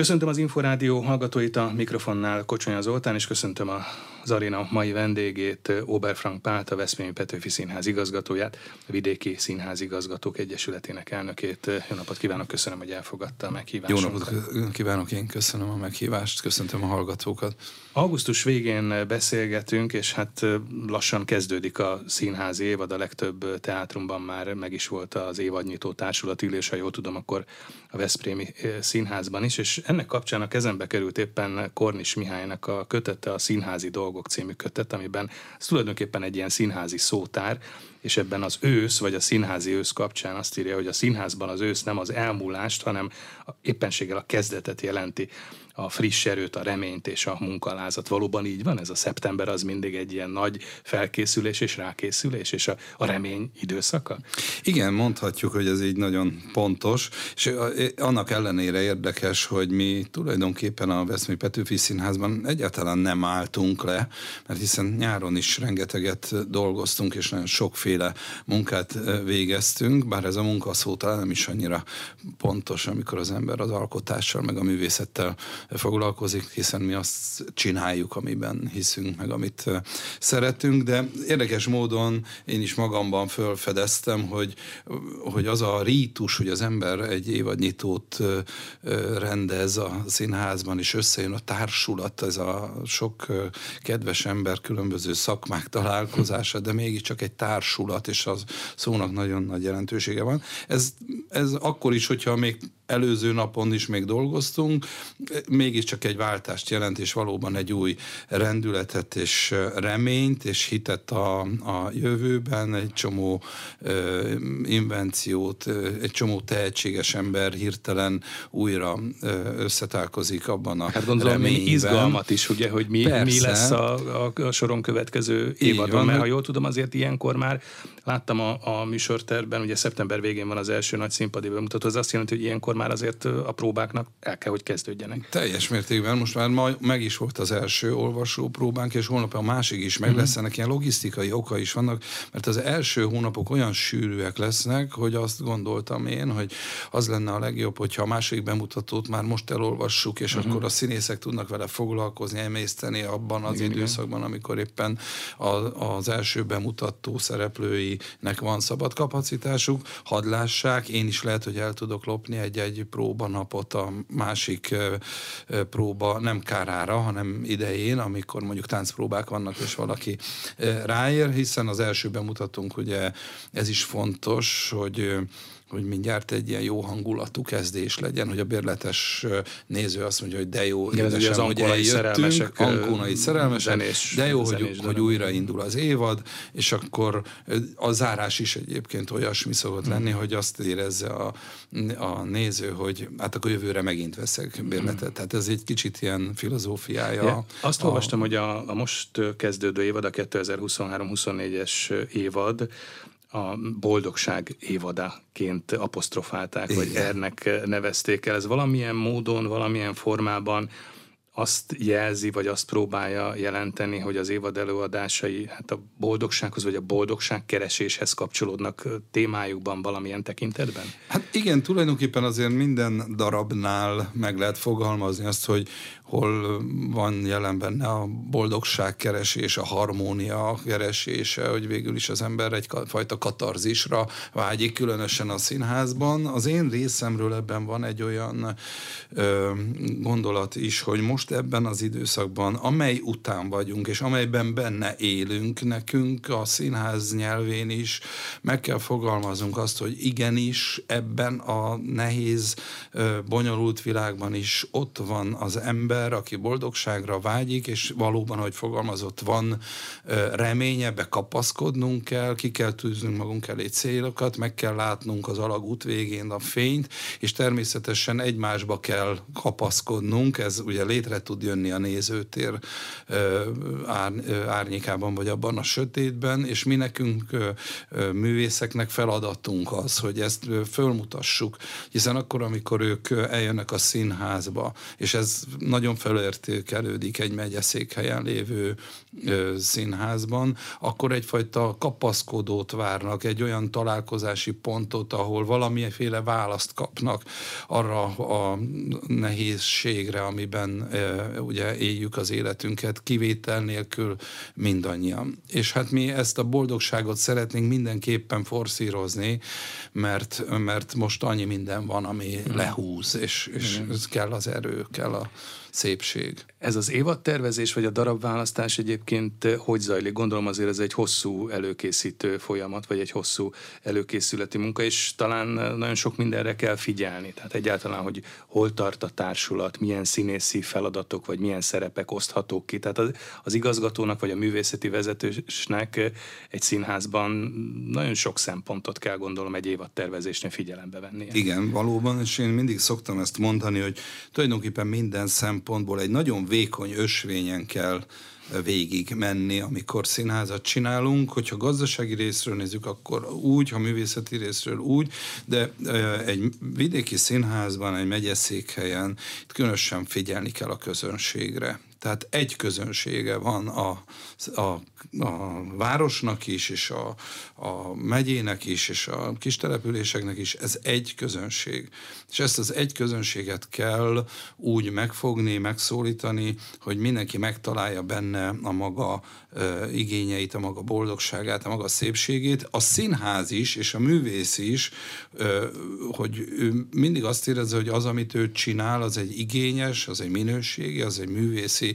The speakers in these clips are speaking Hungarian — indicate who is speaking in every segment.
Speaker 1: Köszöntöm az Inforádió hallgatóit a mikrofonnál Kocsonya Zoltán, és köszöntöm a az aréna mai vendégét, Oberfrank Pált, a Veszprémi Petőfi Színház igazgatóját, a Vidéki Színház Igazgatók Egyesületének elnökét. Jó napot kívánok, köszönöm, hogy elfogadta a meghívást.
Speaker 2: Jó napot kívánok, én köszönöm a meghívást, köszöntöm a hallgatókat.
Speaker 1: Augusztus végén beszélgetünk, és hát lassan kezdődik a színházi évad, a legtöbb teátrumban már meg is volt az évadnyitó társulatülés, ha jól tudom, akkor a Veszprémi Színházban is, és ennek kapcsán a kezembe került éppen Kornis Mihálynak a kötete a Színházi Dolgok című kötet, amiben ez tulajdonképpen egy ilyen színházi szótár, és ebben az ősz, vagy a színházi ősz kapcsán azt írja, hogy a színházban az ősz nem az elmúlást, hanem éppenséggel a kezdetet jelenti a friss erőt, a reményt és a munkalázat. Valóban így van? Ez a szeptember az mindig egy ilyen nagy felkészülés és rákészülés, és a, a remény időszaka?
Speaker 2: Igen, mondhatjuk, hogy ez így nagyon pontos, és annak ellenére érdekes, hogy mi tulajdonképpen a Veszmi Petőfi Színházban egyáltalán nem álltunk le, mert hiszen nyáron is rengeteget dolgoztunk, és nagyon sokféle munkát végeztünk, bár ez a munka szó talán nem is annyira pontos, amikor az ember az alkotással, meg a művészettel foglalkozik, hiszen mi azt csináljuk, amiben hiszünk, meg amit szeretünk, de érdekes módon én is magamban fölfedeztem, hogy, hogy az a rítus, hogy az ember egy évadnyitót rendez a színházban, és összejön a társulat, ez a sok kedves ember különböző szakmák találkozása, de mégiscsak egy társulat, és az szónak nagyon nagy jelentősége van. Ez, ez akkor is, hogyha még előző napon is még dolgoztunk, mégiscsak egy váltást jelent, és valóban egy új rendületet és reményt, és hitet a, a jövőben, egy csomó ö, invenciót, egy csomó tehetséges ember hirtelen újra összetálkozik abban a Hát gondolom, reményben.
Speaker 1: izgalmat is, ugye, hogy mi, mi lesz a, a, a soron következő évadban, mert ha jól tudom, azért ilyenkor már láttam a, a műsorterben, ugye szeptember végén van az első nagy színpadi bemutató, az azt jelenti, hogy ilyenkor már azért a próbáknak el kell, hogy kezdődjenek.
Speaker 2: Teljes mértékben, most már ma meg is volt az első olvasó próbánk, és holnap a másik is meg uh-huh. lesz, ennek ilyen logisztikai oka is vannak, mert az első hónapok olyan sűrűek lesznek, hogy azt gondoltam én, hogy az lenne a legjobb, hogyha a második bemutatót már most elolvassuk, és uh-huh. akkor a színészek tudnak vele foglalkozni, emészteni abban az igen, időszakban, amikor éppen a, az első bemutató szereplőinek van szabad kapacitásuk, hadlássák, én is lehet, hogy el tudok lopni egy-egy próbanapot a másik próba nem kárára, hanem idején, amikor mondjuk táncpróbák vannak, és valaki ráér, hiszen az első bemutatunk, ugye ez is fontos, hogy hogy mindjárt egy ilyen jó hangulatú kezdés legyen, hogy a bérletes néző azt mondja, hogy de jó,
Speaker 1: Igen, édesem, az hogy eljöttünk,
Speaker 2: ankónai szerelmesek, zenés, de jó, zenés, hogy, hogy újraindul az évad, és akkor a zárás is egyébként olyasmi szokott hmm. lenni, hogy azt érezze a, a néző, hogy hát akkor jövőre megint veszek bérletet. Hmm. Tehát ez egy kicsit ilyen filozófiája. Ja,
Speaker 1: azt a, olvastam, hogy a, a most kezdődő évad, a 2023-24-es évad, a boldogság évadáként apostrofálták, Igen. vagy ernek nevezték el. Ez valamilyen módon, valamilyen formában azt jelzi, vagy azt próbálja jelenteni, hogy az évad előadásai hát a boldogsághoz, vagy a boldogság kereséshez kapcsolódnak témájukban valamilyen tekintetben?
Speaker 2: Hát igen, tulajdonképpen azért minden darabnál meg lehet fogalmazni azt, hogy hol van jelen benne a boldogság keresés, a harmónia keresése, hogy végül is az ember egyfajta katarzisra vágyik, különösen a színházban. Az én részemről ebben van egy olyan ö, gondolat is, hogy most ebben az időszakban, amely után vagyunk, és amelyben benne élünk, nekünk a színház nyelvén is meg kell fogalmazunk azt, hogy igenis ebben a nehéz, ö, bonyolult világban is ott van az ember, ember, aki boldogságra vágyik, és valóban, ahogy fogalmazott, van reménye, bekapaszkodnunk kell, ki kell tűznünk magunk elé célokat, meg kell látnunk az alagút végén a fényt, és természetesen egymásba kell kapaszkodnunk, ez ugye létre tud jönni a nézőtér ár, árnyékában, vagy abban a sötétben, és mi nekünk művészeknek feladatunk az, hogy ezt fölmutassuk, hiszen akkor, amikor ők eljönnek a színházba, és ez nagyon felértékelődik egy megyeszékhelyen lévő színházban, akkor egyfajta kapaszkodót várnak, egy olyan találkozási pontot, ahol valamiféle választ kapnak arra a nehézségre, amiben ugye éljük az életünket, kivétel nélkül mindannyian. És hát mi ezt a boldogságot szeretnénk mindenképpen forszírozni, mert, mert most annyi minden van, ami lehúz, és, és kell az erő, kell a szépség.
Speaker 1: Ez az évadtervezés vagy a darabválasztás egyébként eh, hogy zajlik? Gondolom azért ez egy hosszú előkészítő folyamat, vagy egy hosszú előkészületi munka, és talán eh, nagyon sok mindenre kell figyelni. Tehát egyáltalán, hogy hol tart a társulat, milyen színészi feladatok, vagy milyen szerepek oszthatók ki. Tehát az, az igazgatónak, vagy a művészeti vezetősnek eh, egy színházban nagyon sok szempontot kell gondolom egy évadtervezésnél figyelembe venni.
Speaker 2: Igen, valóban, és én mindig szoktam ezt mondani, hogy tulajdonképpen minden szempont szempontból egy nagyon vékony ösvényen kell végig menni, amikor színházat csinálunk. Hogyha gazdasági részről nézzük, akkor úgy, ha művészeti részről úgy, de egy vidéki színházban, egy megyeszékhelyen itt különösen figyelni kell a közönségre. Tehát egy közönsége van a, a, a városnak is, és a, a megyének is, és a kistelepüléseknek is. Ez egy közönség. És ezt az egy közönséget kell úgy megfogni, megszólítani, hogy mindenki megtalálja benne a maga ö, igényeit, a maga boldogságát, a maga szépségét. A színház is, és a művész is, ö, hogy ő mindig azt érezze, hogy az, amit ő csinál, az egy igényes, az egy minőségi, az egy művészi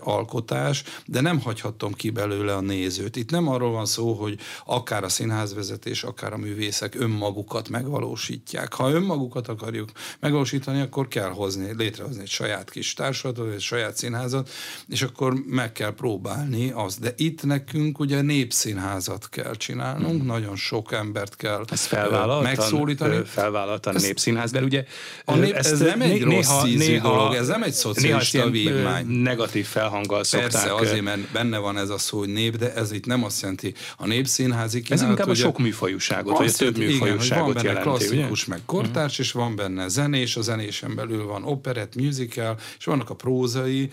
Speaker 2: alkotás, de nem hagyhatom ki belőle a nézőt. Itt nem arról van szó, hogy akár a színházvezetés, akár a művészek önmagukat megvalósítják. Ha önmagukat akarjuk megvalósítani, akkor kell hozni, létrehozni egy saját kis társadatot, egy saját színházat, és akkor meg kell próbálni azt. De itt nekünk ugye népszínházat kell csinálnunk, hmm. nagyon sok embert kell
Speaker 1: ezt megszólítani. Felvállaltan ezt, népszínház, de ugye
Speaker 2: a nép, ezt ez nem egy néha, rossz néha, dolog, ez nem egy szocialista vívmány
Speaker 1: negatív felhanggal szokták.
Speaker 2: Persze, azért, mert benne van ez a szó, hogy nép, de ez itt nem azt jelenti. A népszínházi
Speaker 1: kínálat... Ez inkább a sok műfajúságot, vagy a több műfajúságot
Speaker 2: van benne klasszikus, ugye? meg kortárs, uh-huh. és van benne zenés, a zenésen belül van operett, musical, és vannak a prózai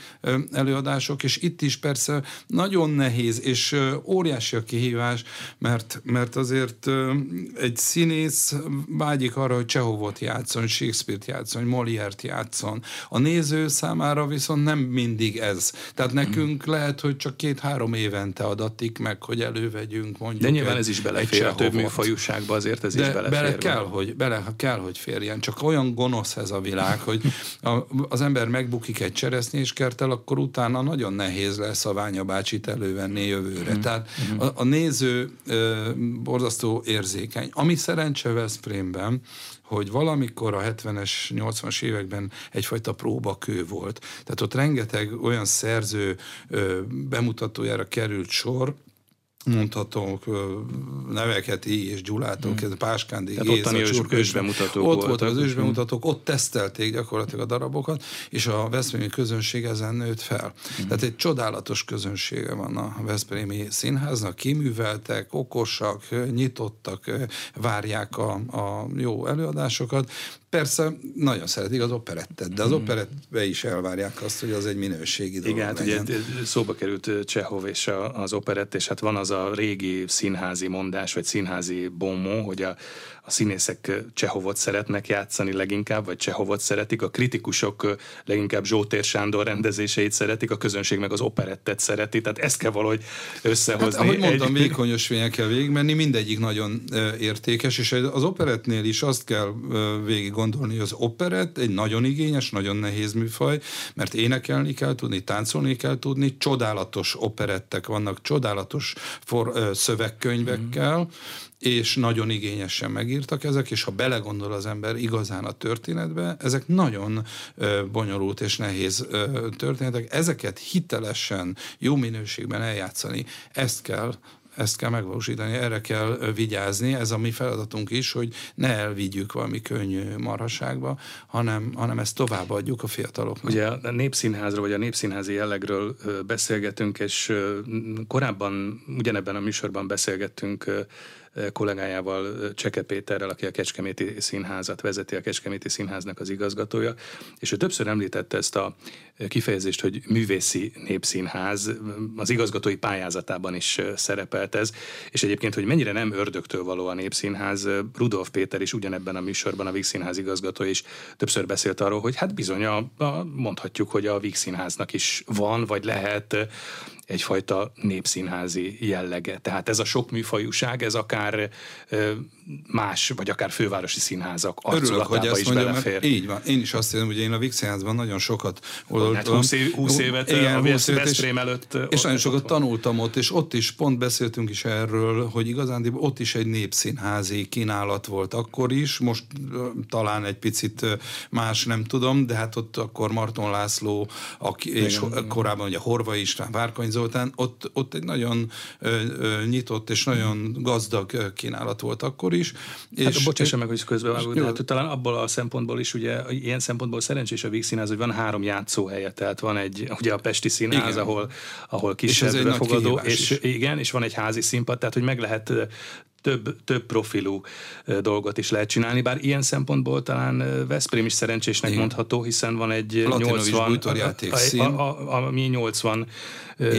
Speaker 2: előadások, és itt is persze nagyon nehéz, és óriási a kihívás, mert, mert azért egy színész vágyik arra, hogy Csehovot játszon, Shakespeare-t játszon, Molière-t játszon. A néző számára viszont nem mindig mindig ez. Tehát nekünk mm. lehet, hogy csak két-három évente adatik meg, hogy elővegyünk mondjuk.
Speaker 1: De nyilván ez is belefér a több műfajúságba, azért ez
Speaker 2: De
Speaker 1: is belefér.
Speaker 2: Bele kell, hogy, bele kell, hogy férjen. Csak olyan gonosz ez a világ, hogy a, az ember megbukik egy cseresznyéskertel, akkor utána nagyon nehéz lesz a Ványa bácsit elővenni jövőre. Mm. Tehát mm. A, a néző ö, borzasztó érzékeny. Ami szerencse Veszprémben, hogy valamikor a 70-es, 80-as években egyfajta próbakő volt. Tehát ott rengeteg olyan szerző bemutatójára került sor, mondhatok neveket, I és Gyulától, hmm. Páskándi,
Speaker 1: Tehát ottani ős, ősbemutatók
Speaker 2: Ott voltak az ősbemutatók, ott tesztelték gyakorlatilag a darabokat, és a Veszprémi közönség ezen nőtt fel. Hmm. Tehát egy csodálatos közönsége van a Veszprémi színháznak, kiműveltek, okosak, nyitottak, várják a, a jó előadásokat, Persze, nagyon szeretik az operettet, de az hmm. operettbe is elvárják azt, hogy az egy minőségi dolog
Speaker 1: Igen, hát ugye szóba került Csehov és az operett, és hát van az a régi színházi mondás, vagy színházi bomó, hogy a, a színészek Csehovot szeretnek játszani leginkább, vagy Csehovot szeretik, a kritikusok leginkább Zsótér Sándor rendezéseit szeretik, a közönség meg az operettet szereti, tehát ezt kell valahogy összehozni. Hát,
Speaker 2: ahogy mondtam, egy... vékonyos kell végigmenni, mindegyik nagyon értékes, és az operetnél is azt kell végig gondolni, hogy az operett egy nagyon igényes, nagyon nehéz műfaj, mert énekelni kell tudni, táncolni kell tudni, csodálatos operettek vannak, csodálatos for, szövegkönyvekkel, mm és nagyon igényesen megírtak ezek, és ha belegondol az ember igazán a történetbe, ezek nagyon bonyolult és nehéz történetek. Ezeket hitelesen, jó minőségben eljátszani, ezt kell ezt kell megvalósítani, erre kell vigyázni, ez a mi feladatunk is, hogy ne elvigyük valami könnyű marhaságba, hanem, hanem ezt továbbadjuk a fiataloknak.
Speaker 1: Ugye a népszínházról, vagy a népszínházi jellegről beszélgetünk, és korábban ugyanebben a műsorban beszélgettünk kollégájával, Cseke Péterrel, aki a Kecskeméti Színházat vezeti, a Kecskeméti Színháznak az igazgatója, és ő többször említette ezt a kifejezést, hogy művészi népszínház, az igazgatói pályázatában is szerepelt ez, és egyébként, hogy mennyire nem ördögtől való a népszínház, Rudolf Péter is ugyanebben a műsorban, a Víg Színház igazgató is többször beszélt arról, hogy hát bizony mondhatjuk, hogy a Víg Színháznak is van, vagy lehet egyfajta népszínházi jellege. Tehát ez a sok műfajúság, ez akár más, vagy akár fővárosi színházak arculatába is mondjam, belefér.
Speaker 2: Így van. Én is azt hiszem, hogy én a Vix Színházban nagyon sokat
Speaker 1: oldottam. Hát 20, év, 20 évet igen, a Veszprém előtt.
Speaker 2: És nagyon sokat van. tanultam ott, és ott is pont beszéltünk is erről, hogy igazán ott is egy népszínházi kínálat volt akkor is, most talán egy picit más, nem tudom, de hát ott akkor Marton László, aki, és igen. korábban ugye Horva István, Várkony Zoltán, ott, ott egy nagyon ö, ö, nyitott és nagyon gazdag kínálat volt akkor is.
Speaker 1: Hát és, bocsássa meg, hogy közbevágod, hát talán abból a szempontból is, ugye ilyen szempontból szerencsés a Víg Színház, hogy van három játszóhelye, tehát van egy, ugye a Pesti Színház, igen. ahol, ahol kisebb és befogadó, és is. igen, és van egy házi színpad, tehát hogy meg lehet több, több profilú dolgot is lehet csinálni, bár ilyen szempontból talán Veszprém is szerencsésnek Igen. mondható, hiszen van egy
Speaker 2: Latinovics 80, a,
Speaker 1: a, a, ami 80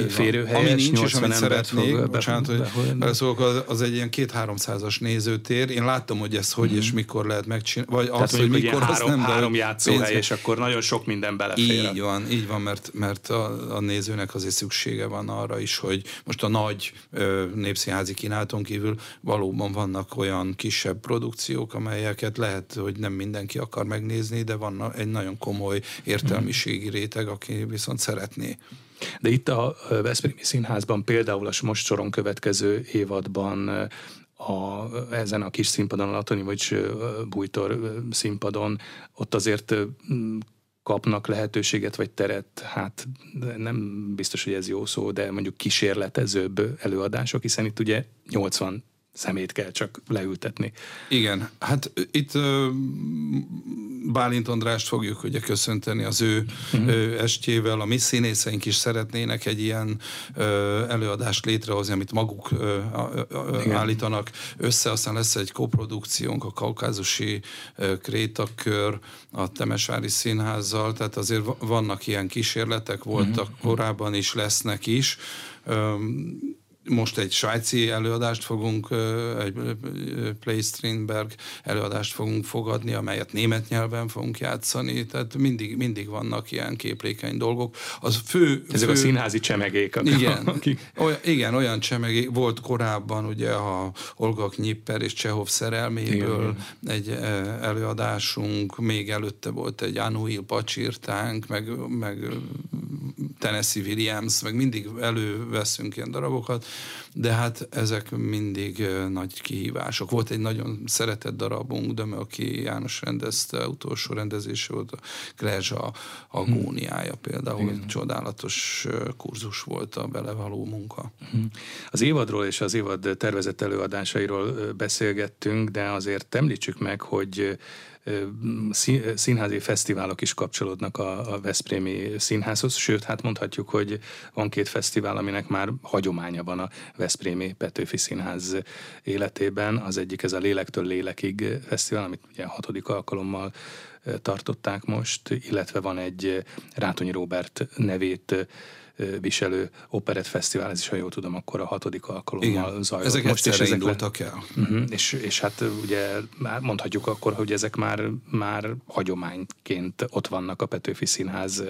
Speaker 1: férőhelyes, Ami nincs, 80 és amit
Speaker 2: szeretnék, fog bocsánat, hogy beleszólok, az, az egy ilyen két-háromszázas nézőtér. Én láttam, hogy ez hogy mm. és mikor lehet megcsinálni, vagy Tehát az, hogy mikor,
Speaker 1: három, nem, három játszóhely, és akkor nagyon sok minden belefér.
Speaker 2: Így van, így van, mert, mert a, a nézőnek azért szüksége van arra is, hogy most a nagy ö, népszínházi kínálaton kívül valóban vannak olyan kisebb produkciók, amelyeket lehet, hogy nem mindenki akar megnézni, de van egy nagyon komoly értelmiségi réteg, aki viszont szeretné.
Speaker 1: De itt a Veszprémi Színházban például a most soron következő évadban a, ezen a kis színpadon, a vagy Bújtor színpadon, ott azért kapnak lehetőséget vagy teret, hát nem biztos, hogy ez jó szó, de mondjuk kísérletezőbb előadások, hiszen itt ugye 80 szemét kell csak leültetni.
Speaker 2: Igen, hát itt Bálint Andrást fogjuk ugye köszönteni az ő uh-huh. estjével, a mi színészeink is szeretnének egy ilyen előadást létrehozni, amit maguk állítanak össze, aztán lesz egy koprodukciónk a kaukázusi krétakör a Temesvári Színházzal, tehát azért vannak ilyen kísérletek, voltak uh-huh. korábban is, lesznek is most egy svájci előadást fogunk, egy Play Strindberg előadást fogunk fogadni, amelyet német nyelven fogunk játszani, tehát mindig, mindig vannak ilyen képlékeny dolgok. Az fő,
Speaker 1: Ezek
Speaker 2: fő,
Speaker 1: a színházi csemegék.
Speaker 2: Igen, akik... olyan, igen, olyan csemegék. Volt korábban ugye a Olga Knipper és Csehov szerelméből igen. egy előadásunk, még előtte volt egy Anuil pacsirtánk, meg, meg Tennessee Williams, meg mindig előveszünk ilyen darabokat, de hát ezek mindig nagy kihívások. Volt egy nagyon szeretett darabunk, de aki János rendezte, utolsó rendezése volt a Krezsa agóniája például, Igen. csodálatos kurzus volt a belevaló munka.
Speaker 1: Mhm. Az évadról és az évad tervezett előadásairól beszélgettünk, de azért említsük meg, hogy színházi fesztiválok is kapcsolódnak a, a Veszprémi színházhoz, sőt, hát mondhatjuk, hogy van két fesztivál, aminek már hagyománya van a Veszprémi Petőfi Színház életében. Az egyik ez a Lélektől Lélekig fesztivál, amit ugye hatodik alkalommal tartották most, illetve van egy Rátonyi Robert nevét viselő operett fesztivál, ez is, ha jól tudom, akkor a hatodik alkalommal Igen. zajlott.
Speaker 2: Ezek most is ezek indultak el.
Speaker 1: Uh-huh. És, és hát ugye már mondhatjuk akkor, hogy ezek már, már hagyományként ott vannak a Petőfi Színház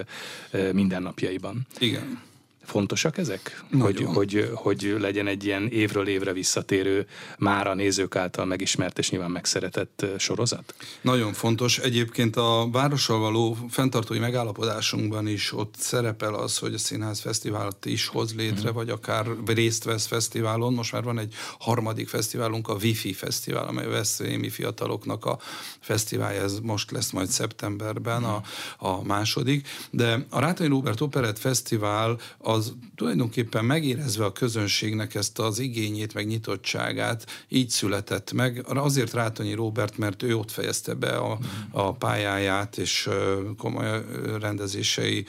Speaker 1: mindennapjaiban.
Speaker 2: Igen.
Speaker 1: Fontosak ezek? Hogy, hogy, hogy legyen egy ilyen évről évre visszatérő, már a nézők által megismert és nyilván megszeretett sorozat?
Speaker 2: Nagyon fontos. Egyébként a várossal való fenntartói megállapodásunkban is ott szerepel az, hogy a Színház Fesztivált is hoz létre, mm. vagy akár részt vesz fesztiválon. Most már van egy harmadik fesztiválunk, a Wi-Fi Fesztivál, amely a Veszprémi fiataloknak a fesztiválja, ez most lesz majd szeptemberben mm. a, a második. De a Rátai Róbert Operett Fesztivál a az tulajdonképpen megérezve a közönségnek ezt az igényét, meg nyitottságát, így született meg. Azért Rátonyi Robert, mert ő ott fejezte be a, a pályáját, és komoly rendezései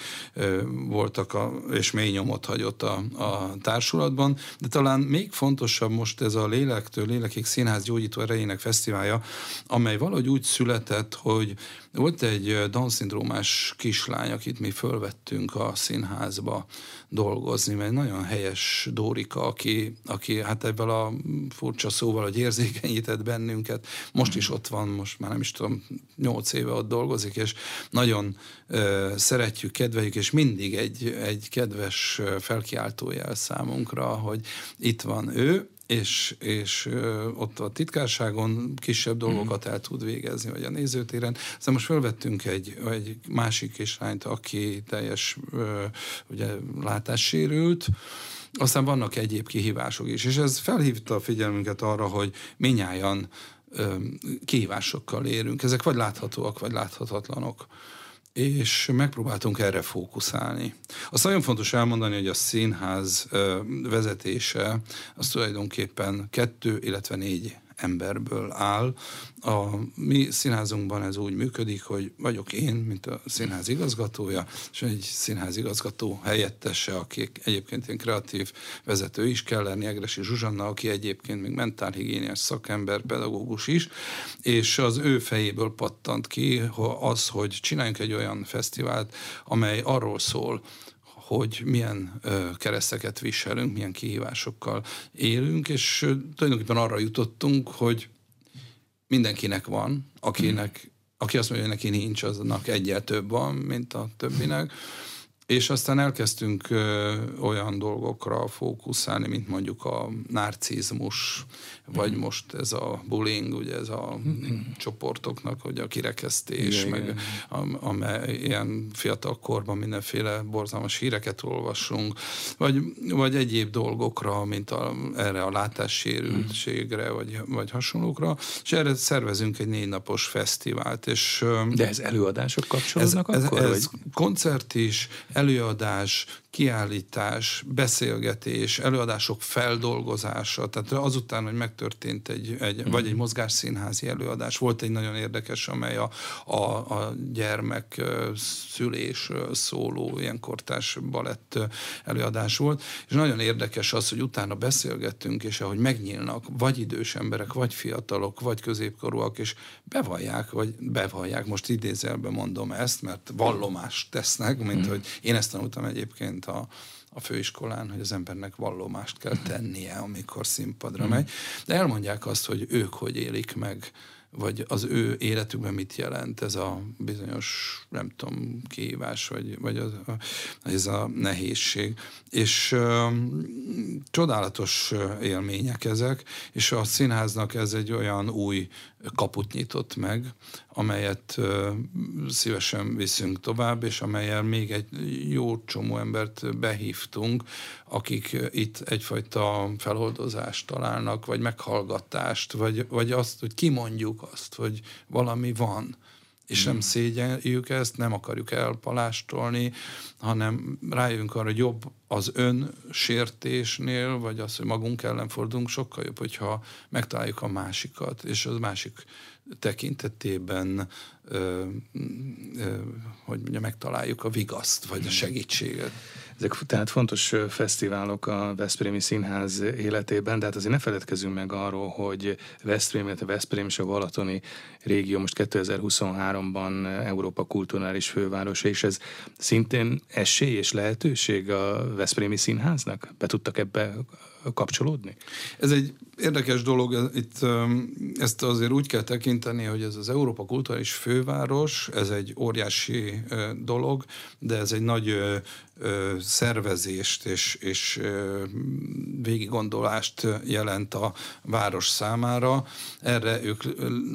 Speaker 2: voltak, a, és mély nyomot hagyott a, a társulatban. De talán még fontosabb most ez a Lélektől Lélekig Színház Gyógyító Erejének Fesztiválja, amely valahogy úgy született, hogy volt egy Down-szindrómás kislány, akit mi fölvettünk a színházba dolgozni, mert nagyon helyes Dórika, aki, aki hát ebből a furcsa szóval, hogy érzékenyített bennünket, most is ott van, most már nem is tudom, nyolc éve ott dolgozik, és nagyon ö, szeretjük, kedveljük, és mindig egy, egy kedves felkiáltójel számunkra, hogy itt van ő, és, és ott a titkárságon kisebb dolgokat el tud végezni, vagy a nézőtéren. Aztán most felvettünk egy, egy másik kislányt, aki teljes ugye, látássérült, aztán vannak egyéb kihívások is, és ez felhívta a figyelmünket arra, hogy minnyáján kihívásokkal érünk. Ezek vagy láthatóak, vagy láthatatlanok és megpróbáltunk erre fókuszálni. Azt nagyon fontos elmondani, hogy a színház vezetése az tulajdonképpen kettő, illetve négy emberből áll. A mi színházunkban ez úgy működik, hogy vagyok én, mint a színház igazgatója, és egy színház igazgató helyettese, aki egyébként én kreatív vezető is kell lenni, Egresi Zsuzsanna, aki egyébként még mentálhigiéniás szakember, pedagógus is, és az ő fejéből pattant ki az, hogy csináljunk egy olyan fesztivált, amely arról szól, hogy milyen kereszteket viselünk, milyen kihívásokkal élünk, és tulajdonképpen arra jutottunk, hogy mindenkinek van, akinek, aki azt mondja, hogy neki nincs, aznak egyel több van, mint a többinek, és aztán elkezdtünk olyan dolgokra fókuszálni, mint mondjuk a narcizmus, vagy mm. most ez a bullying, ugye ez a mm. csoportoknak, hogy a kirekesztés, igen, meg igen. A, a, ilyen fiatal korban mindenféle borzalmas híreket olvasunk, vagy, vagy egyéb dolgokra, mint a, erre a látássérültségre, mm. vagy, vagy hasonlókra, és erre szervezünk egy négy napos fesztivált. És,
Speaker 1: De ez előadások kapcsolódnak
Speaker 2: ez,
Speaker 1: akkor?
Speaker 2: Ez, ez koncert is, előadás, kiállítás, beszélgetés, előadások feldolgozása, tehát azután, hogy megtörtént egy, egy mm. vagy egy mozgásszínházi előadás, volt egy nagyon érdekes, amely a, a, a gyermek szülés szóló, ilyen kortás balett előadás volt, és nagyon érdekes az, hogy utána beszélgettünk, és ahogy megnyílnak, vagy idős emberek, vagy fiatalok, vagy középkorúak, és bevallják, vagy bevallják, most idézelben mondom ezt, mert vallomást tesznek, mint mm. hogy én ezt tanultam egyébként a, a főiskolán, hogy az embernek vallomást kell tennie, amikor színpadra mm. megy. De elmondják azt, hogy ők hogy élik meg vagy az ő életükben mit jelent ez a bizonyos, nem tudom, kihívás, vagy, vagy az, ez a nehézség. És ö, csodálatos élmények ezek, és a színháznak ez egy olyan új kaput nyitott meg, amelyet szívesen viszünk tovább, és amelyel még egy jó csomó embert behívtunk, akik itt egyfajta feloldozást találnak, vagy meghallgatást, vagy, vagy azt, hogy kimondjuk azt, hogy valami van és nem hmm. szégyeljük ezt, nem akarjuk elpalástolni, hanem rájövünk arra, hogy jobb az ön sértésnél, vagy az, hogy magunk ellen fordulunk, sokkal jobb, hogyha megtaláljuk a másikat, és az másik tekintetében ö, ö, hogy mondja, megtaláljuk a vigaszt, vagy a hmm. segítséget.
Speaker 1: Ezek tehát fontos fesztiválok a Veszprémi Színház életében, de hát azért ne feledkezzünk meg arról, hogy Veszprém, illetve Veszprém és a Balatoni régió most 2023-ban Európa kulturális fővárosa, és ez szintén esély és lehetőség a Veszprémi Színháznak? Be tudtak ebbe kapcsolódni?
Speaker 2: Ez egy érdekes dolog, itt ezt azért úgy kell tekinteni, hogy ez az Európa Kulturális Főváros, ez egy óriási dolog, de ez egy nagy szervezést és, és végiggondolást jelent a város számára. Erre ők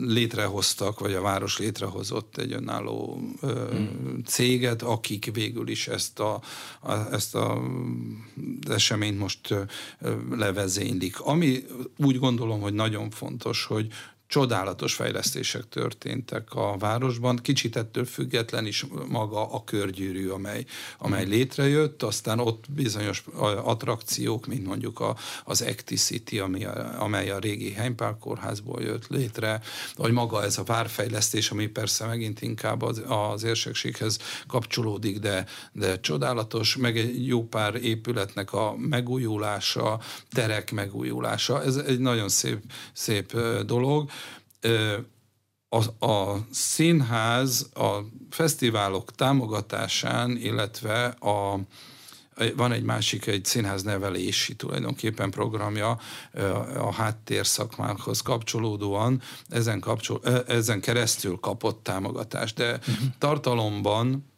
Speaker 2: létrehoztak, vagy a város létrehozott egy önálló hmm. céget, akik végül is ezt a, a, ezt a eseményt most levezénylik. Ami úgy gondolom, hogy nagyon fontos, hogy csodálatos fejlesztések történtek a városban, kicsit ettől független is maga a körgyűrű, amely, amely létrejött, aztán ott bizonyos attrakciók, mint mondjuk a, az Acticity, ami a, amely a régi Heimpál kórházból jött létre, vagy maga ez a várfejlesztés, ami persze megint inkább az, az érsekséghez kapcsolódik, de, de csodálatos, meg egy jó pár épületnek a megújulása, terek megújulása, ez egy nagyon szép, szép dolog a, a színház a fesztiválok támogatásán, illetve a, van egy másik, egy színház nevelési tulajdonképpen programja a háttér szakmákhoz kapcsolódóan, ezen, kapcsol, ezen keresztül kapott támogatást, de uh-huh. tartalomban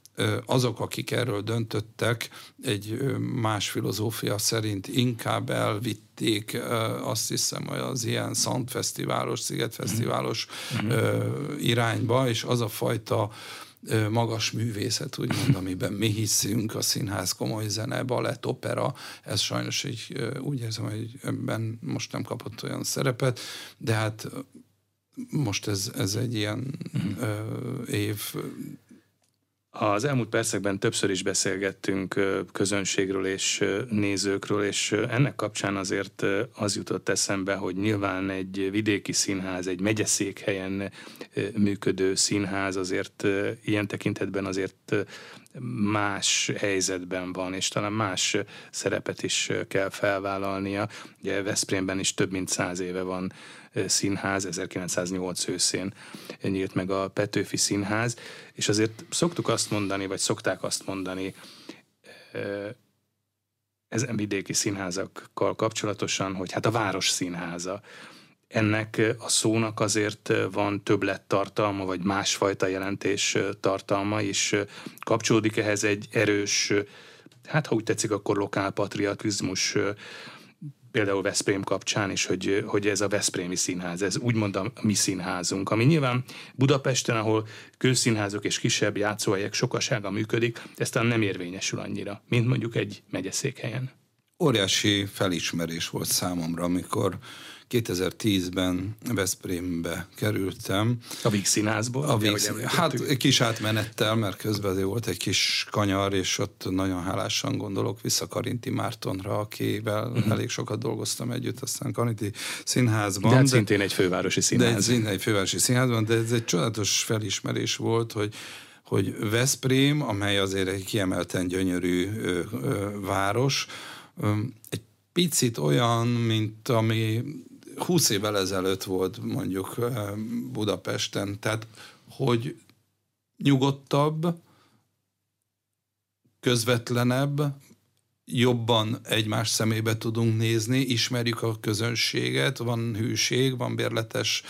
Speaker 2: azok, akik erről döntöttek, egy más filozófia szerint inkább elvitték azt hiszem, hogy az ilyen Szentfesztiválos, Szigetfesztiválos uh-huh. irányba, és az a fajta magas művészet, úgymond, amiben mi hiszünk, a színház, komoly zene, balett, opera, ez sajnos így úgy érzem, hogy ebben most nem kapott olyan szerepet, de hát most ez, ez egy ilyen uh-huh. év
Speaker 1: az elmúlt percekben többször is beszélgettünk közönségről és nézőkről, és ennek kapcsán azért az jutott eszembe, hogy nyilván egy vidéki színház, egy megyeszékhelyen működő színház azért ilyen tekintetben azért más helyzetben van, és talán más szerepet is kell felvállalnia. Ugye Veszprémben is több mint száz éve van színház, 1908 őszén nyílt meg a Petőfi Színház, és azért szoktuk azt mondani, vagy szokták azt mondani, ezen vidéki színházakkal kapcsolatosan, hogy hát a város színháza. Ennek a szónak azért van többlettartalma, vagy másfajta jelentés tartalma is. Kapcsolódik ehhez egy erős, hát ha úgy tetszik, akkor lokálpatriotizmus például Veszprém kapcsán is, hogy, hogy ez a Veszprémi színház, ez úgymond a mi színházunk, ami nyilván Budapesten, ahol közszínházok és kisebb játszóhelyek sokasága működik, ez talán nem érvényesül annyira, mint mondjuk egy megyeszékhelyen.
Speaker 2: Óriási felismerés volt számomra, amikor 2010-ben Veszprémbe kerültem.
Speaker 1: A Víg Színházból?
Speaker 2: A Víg, hát kis átmenettel, mert közben volt egy kis kanyar, és ott nagyon hálásan gondolok vissza Karinti Mártonra, akivel uh-huh. elég sokat dolgoztam együtt, aztán Karinti Színházban. De
Speaker 1: hát szintén egy fővárosi színház.
Speaker 2: De szintén egy fővárosi színházban, de ez egy csodálatos felismerés volt, hogy hogy Veszprém, amely azért egy kiemelten gyönyörű ö, ö, város, ö, egy picit olyan, mint ami 20 évvel ezelőtt volt mondjuk Budapesten, tehát hogy nyugodtabb, közvetlenebb, jobban egymás szemébe tudunk nézni, ismerjük a közönséget, van hűség, van bérletes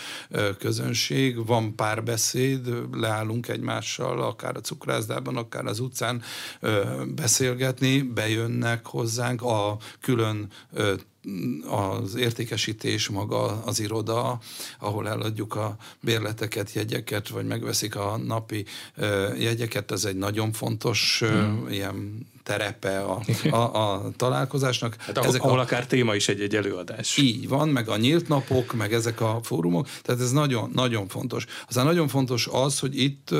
Speaker 2: közönség, van párbeszéd, leállunk egymással, akár a cukrászdában, akár az utcán beszélgetni, bejönnek hozzánk a külön az értékesítés maga az iroda, ahol eladjuk a bérleteket, jegyeket, vagy megveszik a napi jegyeket, ez egy nagyon fontos hmm. ilyen terepe a, a, a találkozásnak.
Speaker 1: Hát ahol, ezek ahol a, akár téma is egy-egy előadás.
Speaker 2: Így van, meg a nyílt napok, meg ezek a fórumok, tehát ez nagyon, nagyon fontos. Aztán nagyon fontos az, hogy itt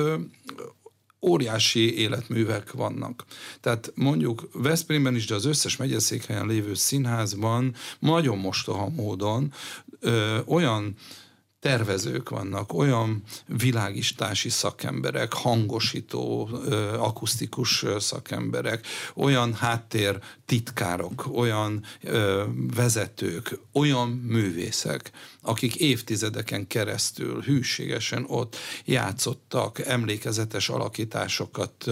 Speaker 2: óriási életművek vannak. Tehát mondjuk Veszprémben is, de az összes megyeszékhelyen lévő színházban nagyon mostoha módon ö, olyan tervezők vannak, olyan világistási szakemberek, hangosító, akusztikus szakemberek, olyan háttér titkárok, olyan vezetők, olyan művészek, akik évtizedeken keresztül hűségesen ott játszottak, emlékezetes alakításokat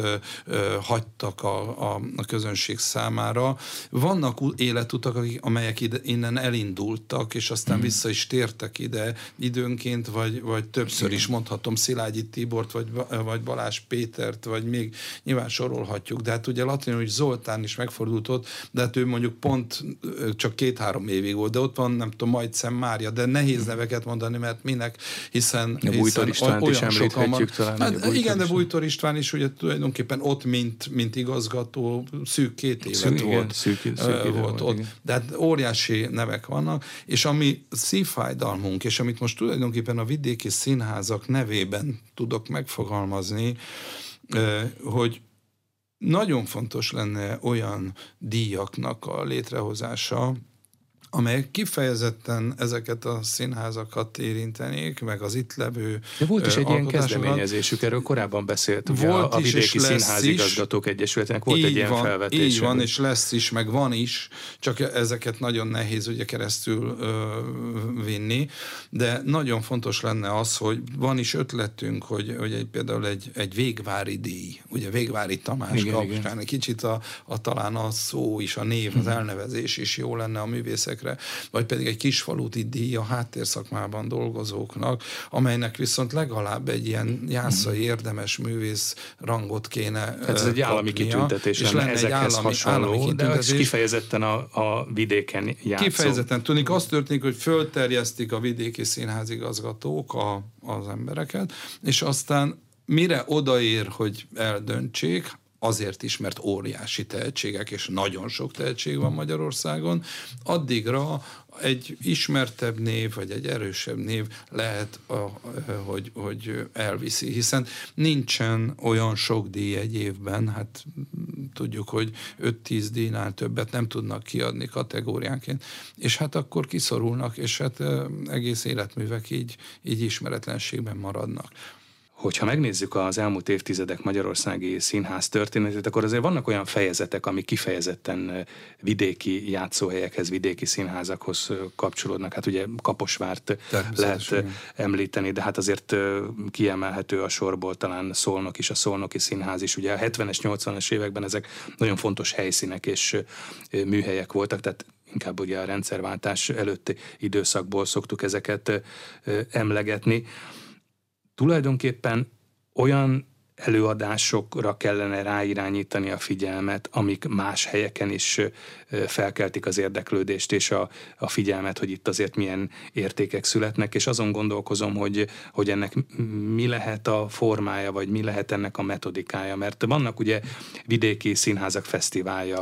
Speaker 2: hagytak a, a, a közönség számára. Vannak életutak, akik, amelyek ide, innen elindultak, és aztán mm. vissza is tértek ide időnként, vagy, vagy többször is mondhatom Szilágyi Tibort, vagy, vagy Balázs Pétert, vagy még nyilván sorolhatjuk, de hát ugye Latin, hogy Zoltán is megfordult ott, de hát ő mondjuk pont csak két-három évig volt, de ott van, nem tudom, majd Szem Mária, de nehéz neveket mondani, mert minek, hiszen,
Speaker 1: a hiszen Istvánt olyan is sokan van. Talán,
Speaker 2: hát, igen, de Bújtor István is ugye tulajdonképpen ott, mint, mint igazgató, szűk két évet szűk, volt, igen, szűk, szűk volt, volt ott. Igen. De hát óriási nevek vannak, és ami szívfájdalmunk, és amit most tulajdonképpen a vidéki színházak nevében tudok megfogalmazni, hogy nagyon fontos lenne olyan díjaknak a létrehozása, amelyek kifejezetten ezeket a színházakat érintenék, meg az itt levő
Speaker 1: De volt is egy ilyen kezdeményezésük, erről korábban beszélt. Ugye volt a, a Vidéki Színházigazgatók Egyesületének volt egy ilyen van, felvetés.
Speaker 2: Így van, és lesz is, meg van is, csak ezeket nagyon nehéz ugye keresztül ö, vinni, de nagyon fontos lenne az, hogy van is ötletünk, hogy, hogy egy, például egy, egy végvári díj, ugye végvári Tamás igen, kapcsán, igen. kicsit a, a, talán a szó is, a név, az mhm. elnevezés is jó lenne a művészek művészekre, vagy pedig egy kisfaluti díj a háttérszakmában dolgozóknak, amelynek viszont legalább egy ilyen jászai érdemes művész rangot kéne
Speaker 1: Tehát ez egy állami kitüntetés és lenne ezekhez egy állami, hasonló, állami de ez kifejezetten a, a vidéken játszó.
Speaker 2: Kifejezetten tudnik, az történik, hogy fölterjesztik a vidéki színházigazgatók a, az embereket, és aztán mire odaér, hogy eldöntsék, azért is, mert óriási tehetségek, és nagyon sok tehetség van Magyarországon, addigra egy ismertebb név, vagy egy erősebb név lehet, a, hogy, hogy elviszi, hiszen nincsen olyan sok díj egy évben, hát tudjuk, hogy 5-10 díjnál többet nem tudnak kiadni kategóriánként, és hát akkor kiszorulnak, és hát egész életművek így, így ismeretlenségben maradnak
Speaker 1: hogyha megnézzük az elmúlt évtizedek magyarországi színház történetét, akkor azért vannak olyan fejezetek, amik kifejezetten vidéki játszóhelyekhez, vidéki színházakhoz kapcsolódnak. Hát ugye Kaposvárt lehet említeni, de hát azért kiemelhető a sorból talán Szolnok is, a Szolnoki Színház is. Ugye a 70-es, 80-es években ezek nagyon fontos helyszínek és műhelyek voltak, tehát inkább ugye a rendszerváltás előtti időszakból szoktuk ezeket emlegetni tulajdonképpen olyan előadásokra kellene ráirányítani a figyelmet, amik más helyeken is felkeltik az érdeklődést és a, a figyelmet, hogy itt azért milyen értékek születnek, és azon gondolkozom, hogy, hogy ennek mi lehet a formája, vagy mi lehet ennek a metodikája, mert vannak ugye vidéki színházak fesztiválja,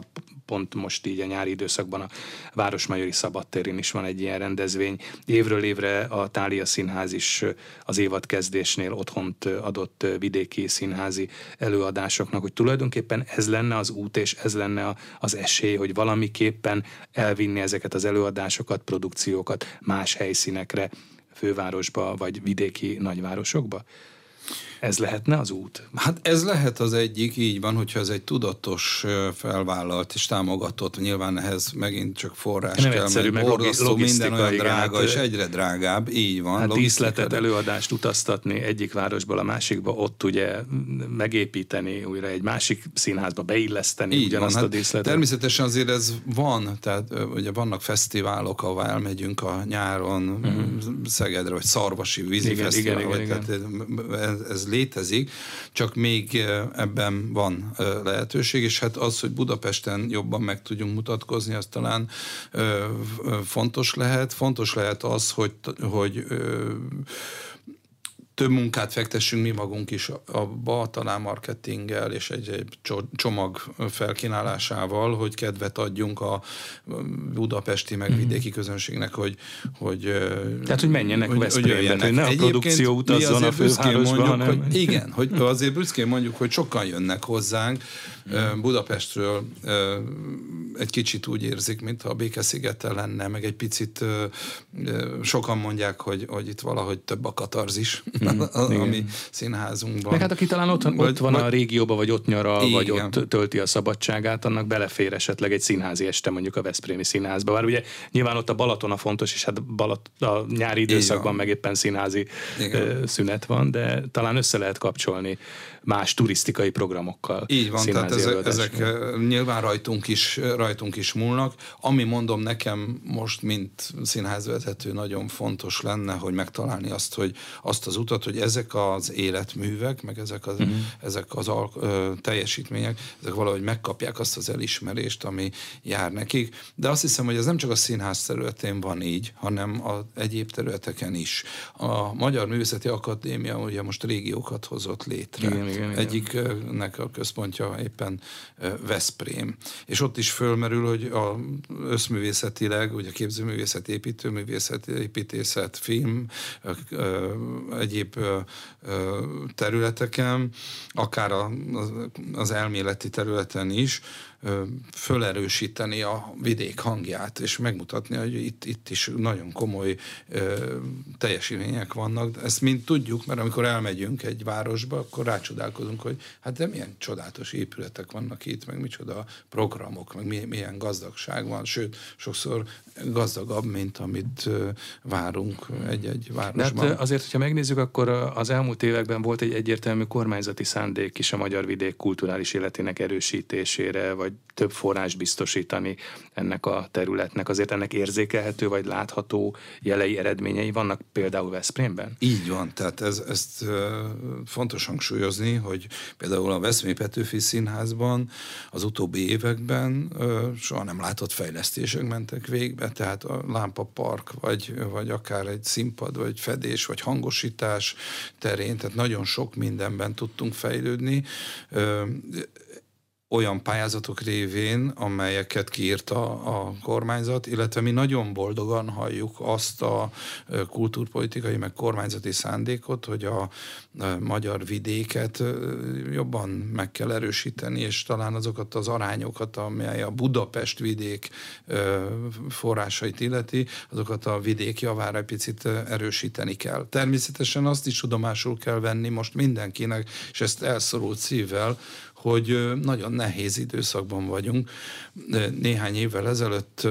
Speaker 1: pont most így a nyári időszakban a Városmajori Szabadtérén is van egy ilyen rendezvény. Évről évre a Tália Színház is az évad kezdésnél otthont adott vidéki színházi előadásoknak, hogy tulajdonképpen ez lenne az út, és ez lenne az esély, hogy valamiképpen elvinni ezeket az előadásokat, produkciókat más helyszínekre, fővárosba vagy vidéki nagyvárosokba? Ez lehetne az út?
Speaker 2: Hát ez lehet az egyik, így van, hogyha ez egy tudatos felvállalt és támogatott, nyilván ehhez megint csak forrás
Speaker 1: Nem kell, egyszerű, meg borzasztó,
Speaker 2: minden olyan igen, drága, hát, és egyre drágább, így van.
Speaker 1: Hát díszletet, előadást utaztatni egyik városból a másikba, ott ugye megépíteni, újra egy másik színházba beilleszteni így ugyanazt van, a hát díszletet.
Speaker 2: Hát természetesen azért ez van, tehát ugye vannak fesztiválok, ahol elmegyünk a nyáron uh-huh. Szegedre, vagy Szarvasi vízi igen, igen, igen, igen. ez, ez létezik, csak még ebben van lehetőség, és hát az, hogy Budapesten jobban meg tudjunk mutatkozni, az talán fontos lehet. Fontos lehet az, hogy, hogy több munkát fektessünk mi magunk is abba, talán marketinggel és egy, egy csomag felkínálásával, hogy kedvet adjunk a budapesti meg mhm. vidéki közönségnek, hogy, hogy
Speaker 1: Tehát, hogy menjenek hogy, Veszprémbe, hogy, hogy ne a produkció utazzon a fővárosba,
Speaker 2: hanem... Hogy igen, hogy azért büszkén mondjuk, hogy sokan jönnek hozzánk, Budapestről egy kicsit úgy érzik, mintha a Békeszigete lenne, meg egy picit sokan mondják, hogy, hogy itt valahogy több a katarzis, mm, a, mi színházunkban.
Speaker 1: Meg hát aki talán ott, vagy, ott van vagy, a régióban, vagy ott nyaral, igen. vagy ott tölti a szabadságát, annak belefér esetleg egy színházi este mondjuk a Veszprémi színházba. Bár ugye nyilván ott a Balaton a fontos, és hát Balat, a nyári időszakban meg éppen színházi igen. szünet van, de talán össze lehet kapcsolni más turisztikai programokkal.
Speaker 2: Így van, tehát ezek, ezek nyilván rajtunk is, rajtunk is múlnak. Ami mondom nekem most, mint színházvezető nagyon fontos lenne, hogy megtalálni azt, hogy azt az utat, hogy ezek az életművek, meg ezek az, uh-huh. ezek az al- ö, teljesítmények, ezek valahogy megkapják azt az elismerést, ami jár nekik. De azt hiszem, hogy ez nem csak a színház területén van így, hanem a egyéb területeken is. A Magyar Művészeti Akadémia ugye most régiókat hozott létre. Igen, igen. Egyiknek a központja éppen Veszprém. És ott is fölmerül, hogy a összművészetileg, ugye képzőművészet, építőművészet, építészet, film, egyéb területeken, akár az elméleti területen is, fölerősíteni a vidék hangját, és megmutatni, hogy itt, itt is nagyon komoly ö, teljesítmények vannak. Ezt mind tudjuk, mert amikor elmegyünk egy városba, akkor rácsodálkozunk, hogy hát de milyen csodálatos épületek vannak itt, meg micsoda programok, meg milyen gazdagság van, sőt, sokszor gazdagabb, mint amit várunk egy-egy városban.
Speaker 1: De hát azért, hogyha megnézzük, akkor az elmúlt években volt egy egyértelmű kormányzati szándék is a magyar vidék kulturális életének erősítésére, vagy több forrás biztosítani ennek a területnek. Azért ennek érzékelhető vagy látható jelei, eredményei vannak például Veszprémben?
Speaker 2: Így van, tehát ez, ezt fontos hangsúlyozni, hogy például a Veszprém Petőfi Színházban az utóbbi években soha nem látott fejlesztések mentek végbe, tehát a lámpapark, vagy, vagy akár egy színpad, vagy fedés, vagy hangosítás terén, tehát nagyon sok mindenben tudtunk fejlődni olyan pályázatok révén, amelyeket kiírta a kormányzat, illetve mi nagyon boldogan halljuk azt a kultúrpolitikai, meg kormányzati szándékot, hogy a magyar vidéket jobban meg kell erősíteni, és talán azokat az arányokat, amely a Budapest vidék forrásait illeti, azokat a vidék javára picit erősíteni kell. Természetesen azt is tudomásul kell venni most mindenkinek, és ezt elszorult szívvel, hogy nagyon nehéz időszakban vagyunk. Néhány évvel ezelőtt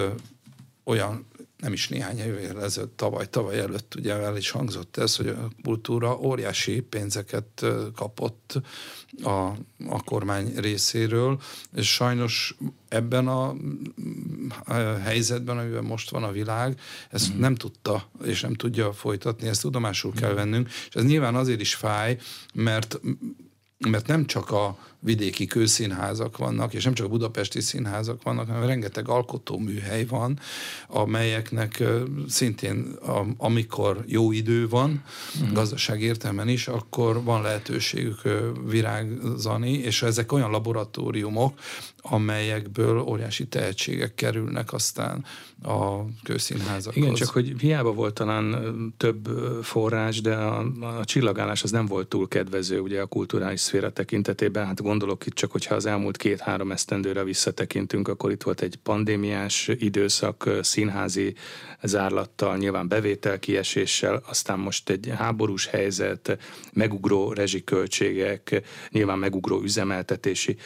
Speaker 2: olyan nem is néhány évvel ezelőtt, tavaly, tavaly előtt ugye el is hangzott ez, hogy a kultúra óriási pénzeket kapott a, a kormány részéről, és sajnos ebben a, a helyzetben, amiben most van a világ, ezt mm. nem tudta, és nem tudja folytatni, ezt tudomásul kell vennünk, és ez nyilván azért is fáj, mert mert nem csak a vidéki kőszínházak vannak, és nem csak budapesti színházak vannak, hanem rengeteg alkotóműhely van, amelyeknek szintén amikor jó idő van, uh-huh. gazdaság értelmen is, akkor van lehetőségük virágzani, és ezek olyan laboratóriumok, amelyekből óriási tehetségek kerülnek aztán a kőszínházakhoz.
Speaker 1: Igen, csak hogy hiába volt talán több forrás, de a, a csillagállás az nem volt túl kedvező ugye a kulturális szféra tekintetében. Hát gondolok itt csak, hogyha az elmúlt két-három esztendőre visszatekintünk, akkor itt volt egy pandémiás időszak, színházi zárlattal, nyilván bevételkieséssel, aztán most egy háborús helyzet, megugró rezsiköltségek, nyilván megugró üzemeltetési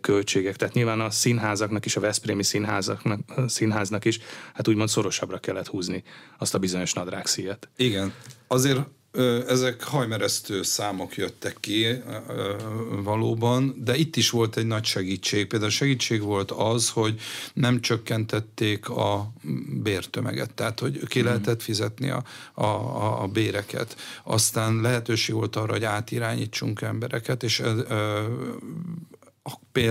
Speaker 1: költségek, tehát nyilván a színházaknak is, a Veszprémi színházaknak, színháznak is, hát úgymond szorosabbra kellett húzni azt a bizonyos nadrágszíjat.
Speaker 2: Igen, azért ezek hajmeresztő számok jöttek ki valóban, de itt is volt egy nagy segítség. Például segítség volt az, hogy nem csökkentették a bértömeget, tehát hogy ki mhm. lehetett fizetni a, a, a béreket. Aztán lehetőség volt arra, hogy átirányítsunk embereket, és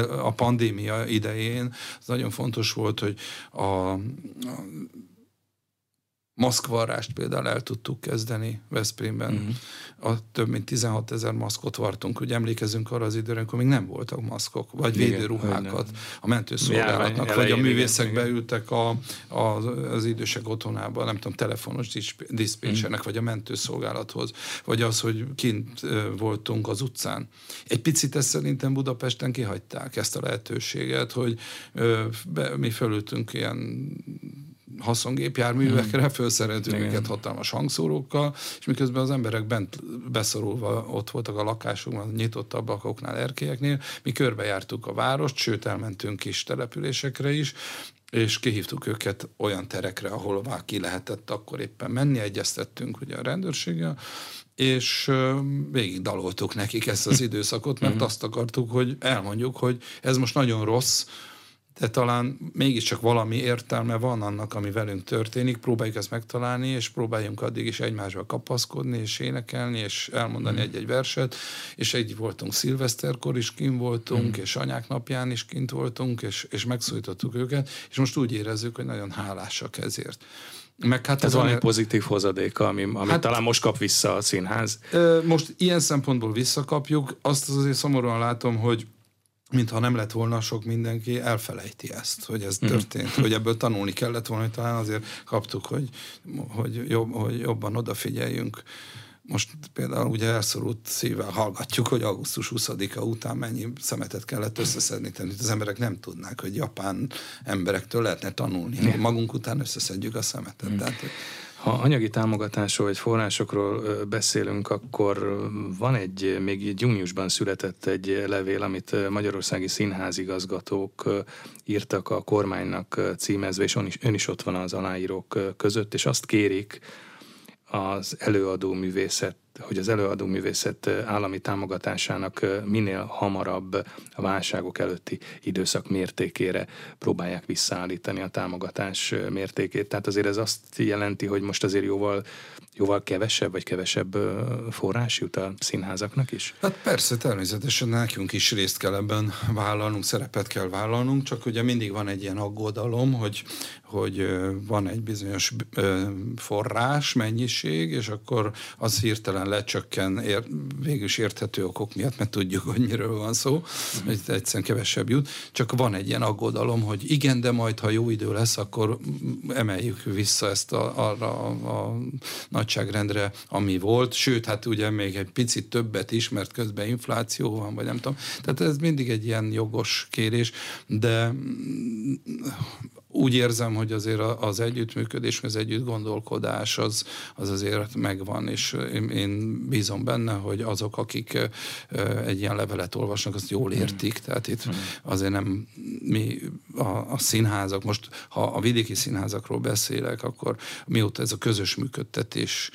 Speaker 2: a pandémia idején az nagyon fontos volt, hogy a, a maszkvarrást például el tudtuk kezdeni Veszprémben. Uh-huh. A több mint 16 ezer maszkot vartunk, hogy emlékezünk arra az időre, amikor még nem voltak maszkok, vagy Igen, védőruhákat a mentőszolgálatnak, vagy a művészek igen, beültek a, a, az idősek otthonába, nem tudom, telefonos diszpécsernek, uh-huh. vagy a mentőszolgálathoz, vagy az, hogy kint voltunk az utcán. Egy picit ezt szerintem Budapesten kihagyták ezt a lehetőséget, hogy be, mi fölültünk ilyen haszongépjárművekre, mm. felszereltünk őket hatalmas hangszórókkal, és miközben az emberek bent beszorulva ott voltak a lakásokban, nyitott ablakoknál, erkélyeknél, mi körbejártuk a várost, sőt elmentünk kis településekre is, és kihívtuk őket olyan terekre, ahol ki lehetett akkor éppen menni, egyeztettünk ugye a rendőrséggel, és végig daloltuk nekik ezt az időszakot, mert mhm. azt akartuk, hogy elmondjuk, hogy ez most nagyon rossz, de talán mégiscsak valami értelme van annak, ami velünk történik, próbáljuk ezt megtalálni, és próbáljunk addig is egymásba kapaszkodni, és énekelni, és elmondani mm. egy-egy verset, és egy voltunk szilveszterkor is kint voltunk, mm. és anyák napján is kint voltunk, és, és megszólítottuk őket, és most úgy érezzük, hogy nagyon hálásak ezért.
Speaker 1: Meg hát ez van egy pozitív hozadéka, ami, ami hát, talán most kap vissza a színház.
Speaker 2: Most ilyen szempontból visszakapjuk, azt azért szomorúan látom, hogy mintha nem lett volna sok mindenki, elfelejti ezt, hogy ez mhm. történt, hogy ebből tanulni kellett volna, hogy talán azért kaptuk, hogy, hogy, jobb, hogy jobban odafigyeljünk. Most például ugye elszorult szívvel hallgatjuk, hogy augusztus 20-a után mennyi szemetet kellett összeszedni. Tehát az emberek nem tudnák, hogy japán emberektől lehetne tanulni, hogy magunk után összeszedjük a szemetet. Mm. Tehát, hogy
Speaker 1: ha anyagi támogatásról vagy forrásokról beszélünk, akkor van egy, még júniusban született egy levél, amit magyarországi színházigazgatók írtak a kormánynak címezve, és ön is, ön is ott van az aláírók között, és azt kérik az előadó művészet hogy az előadó művészet állami támogatásának minél hamarabb a válságok előtti időszak mértékére próbálják visszaállítani a támogatás mértékét. Tehát azért ez azt jelenti, hogy most azért jóval, jóval kevesebb vagy kevesebb forrás jut a színházaknak is?
Speaker 2: Hát persze, természetesen nekünk is részt kell ebben vállalnunk, szerepet kell vállalnunk, csak ugye mindig van egy ilyen aggodalom, hogy, hogy van egy bizonyos forrás, mennyiség, és akkor az hirtelen lecsökken, ér, végül is érthető okok miatt, mert tudjuk, hogy miről van szó, hogy egyszerűen kevesebb jut, csak van egy ilyen aggodalom, hogy igen, de majd, ha jó idő lesz, akkor emeljük vissza ezt a, arra a, a nagyságrendre, ami volt, sőt, hát ugye még egy picit többet is, mert közben infláció van, vagy nem tudom. Tehát ez mindig egy ilyen jogos kérés, de úgy érzem, hogy azért az együttműködés, az együtt gondolkodás az, az azért megvan, és én, bízom benne, hogy azok, akik egy ilyen levelet olvasnak, azt jól értik. Hmm. Tehát itt hmm. azért nem mi a, a színházak, most ha a vidéki színházakról beszélek, akkor mióta ez a közös működtetés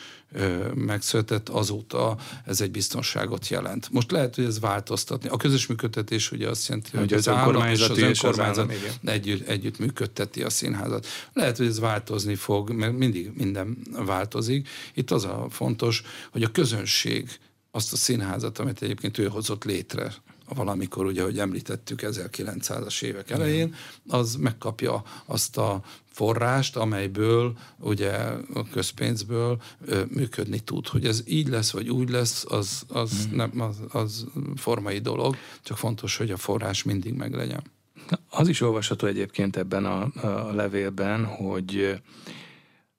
Speaker 2: megszületett, azóta ez egy biztonságot jelent. Most lehet, hogy ez változtatni. A közös működtetés ugye azt jelenti, hogy, hogy az, az állam és az önkormányzat együtt, együtt működteti a színházat. Lehet, hogy ez változni fog, mert mindig minden változik. Itt az a fontos, hogy a közönség azt a színházat, amit egyébként ő hozott létre, valamikor, ugye, ahogy említettük, 1900-as évek elején, az megkapja azt a forrást, amelyből ugye a közpénzből ö, működni tud. Hogy ez így lesz, vagy úgy lesz, az, az, mm. nem, az, az formai dolog, csak fontos, hogy a forrás mindig meglegyen.
Speaker 1: Az is olvasható egyébként ebben a, a levélben, hogy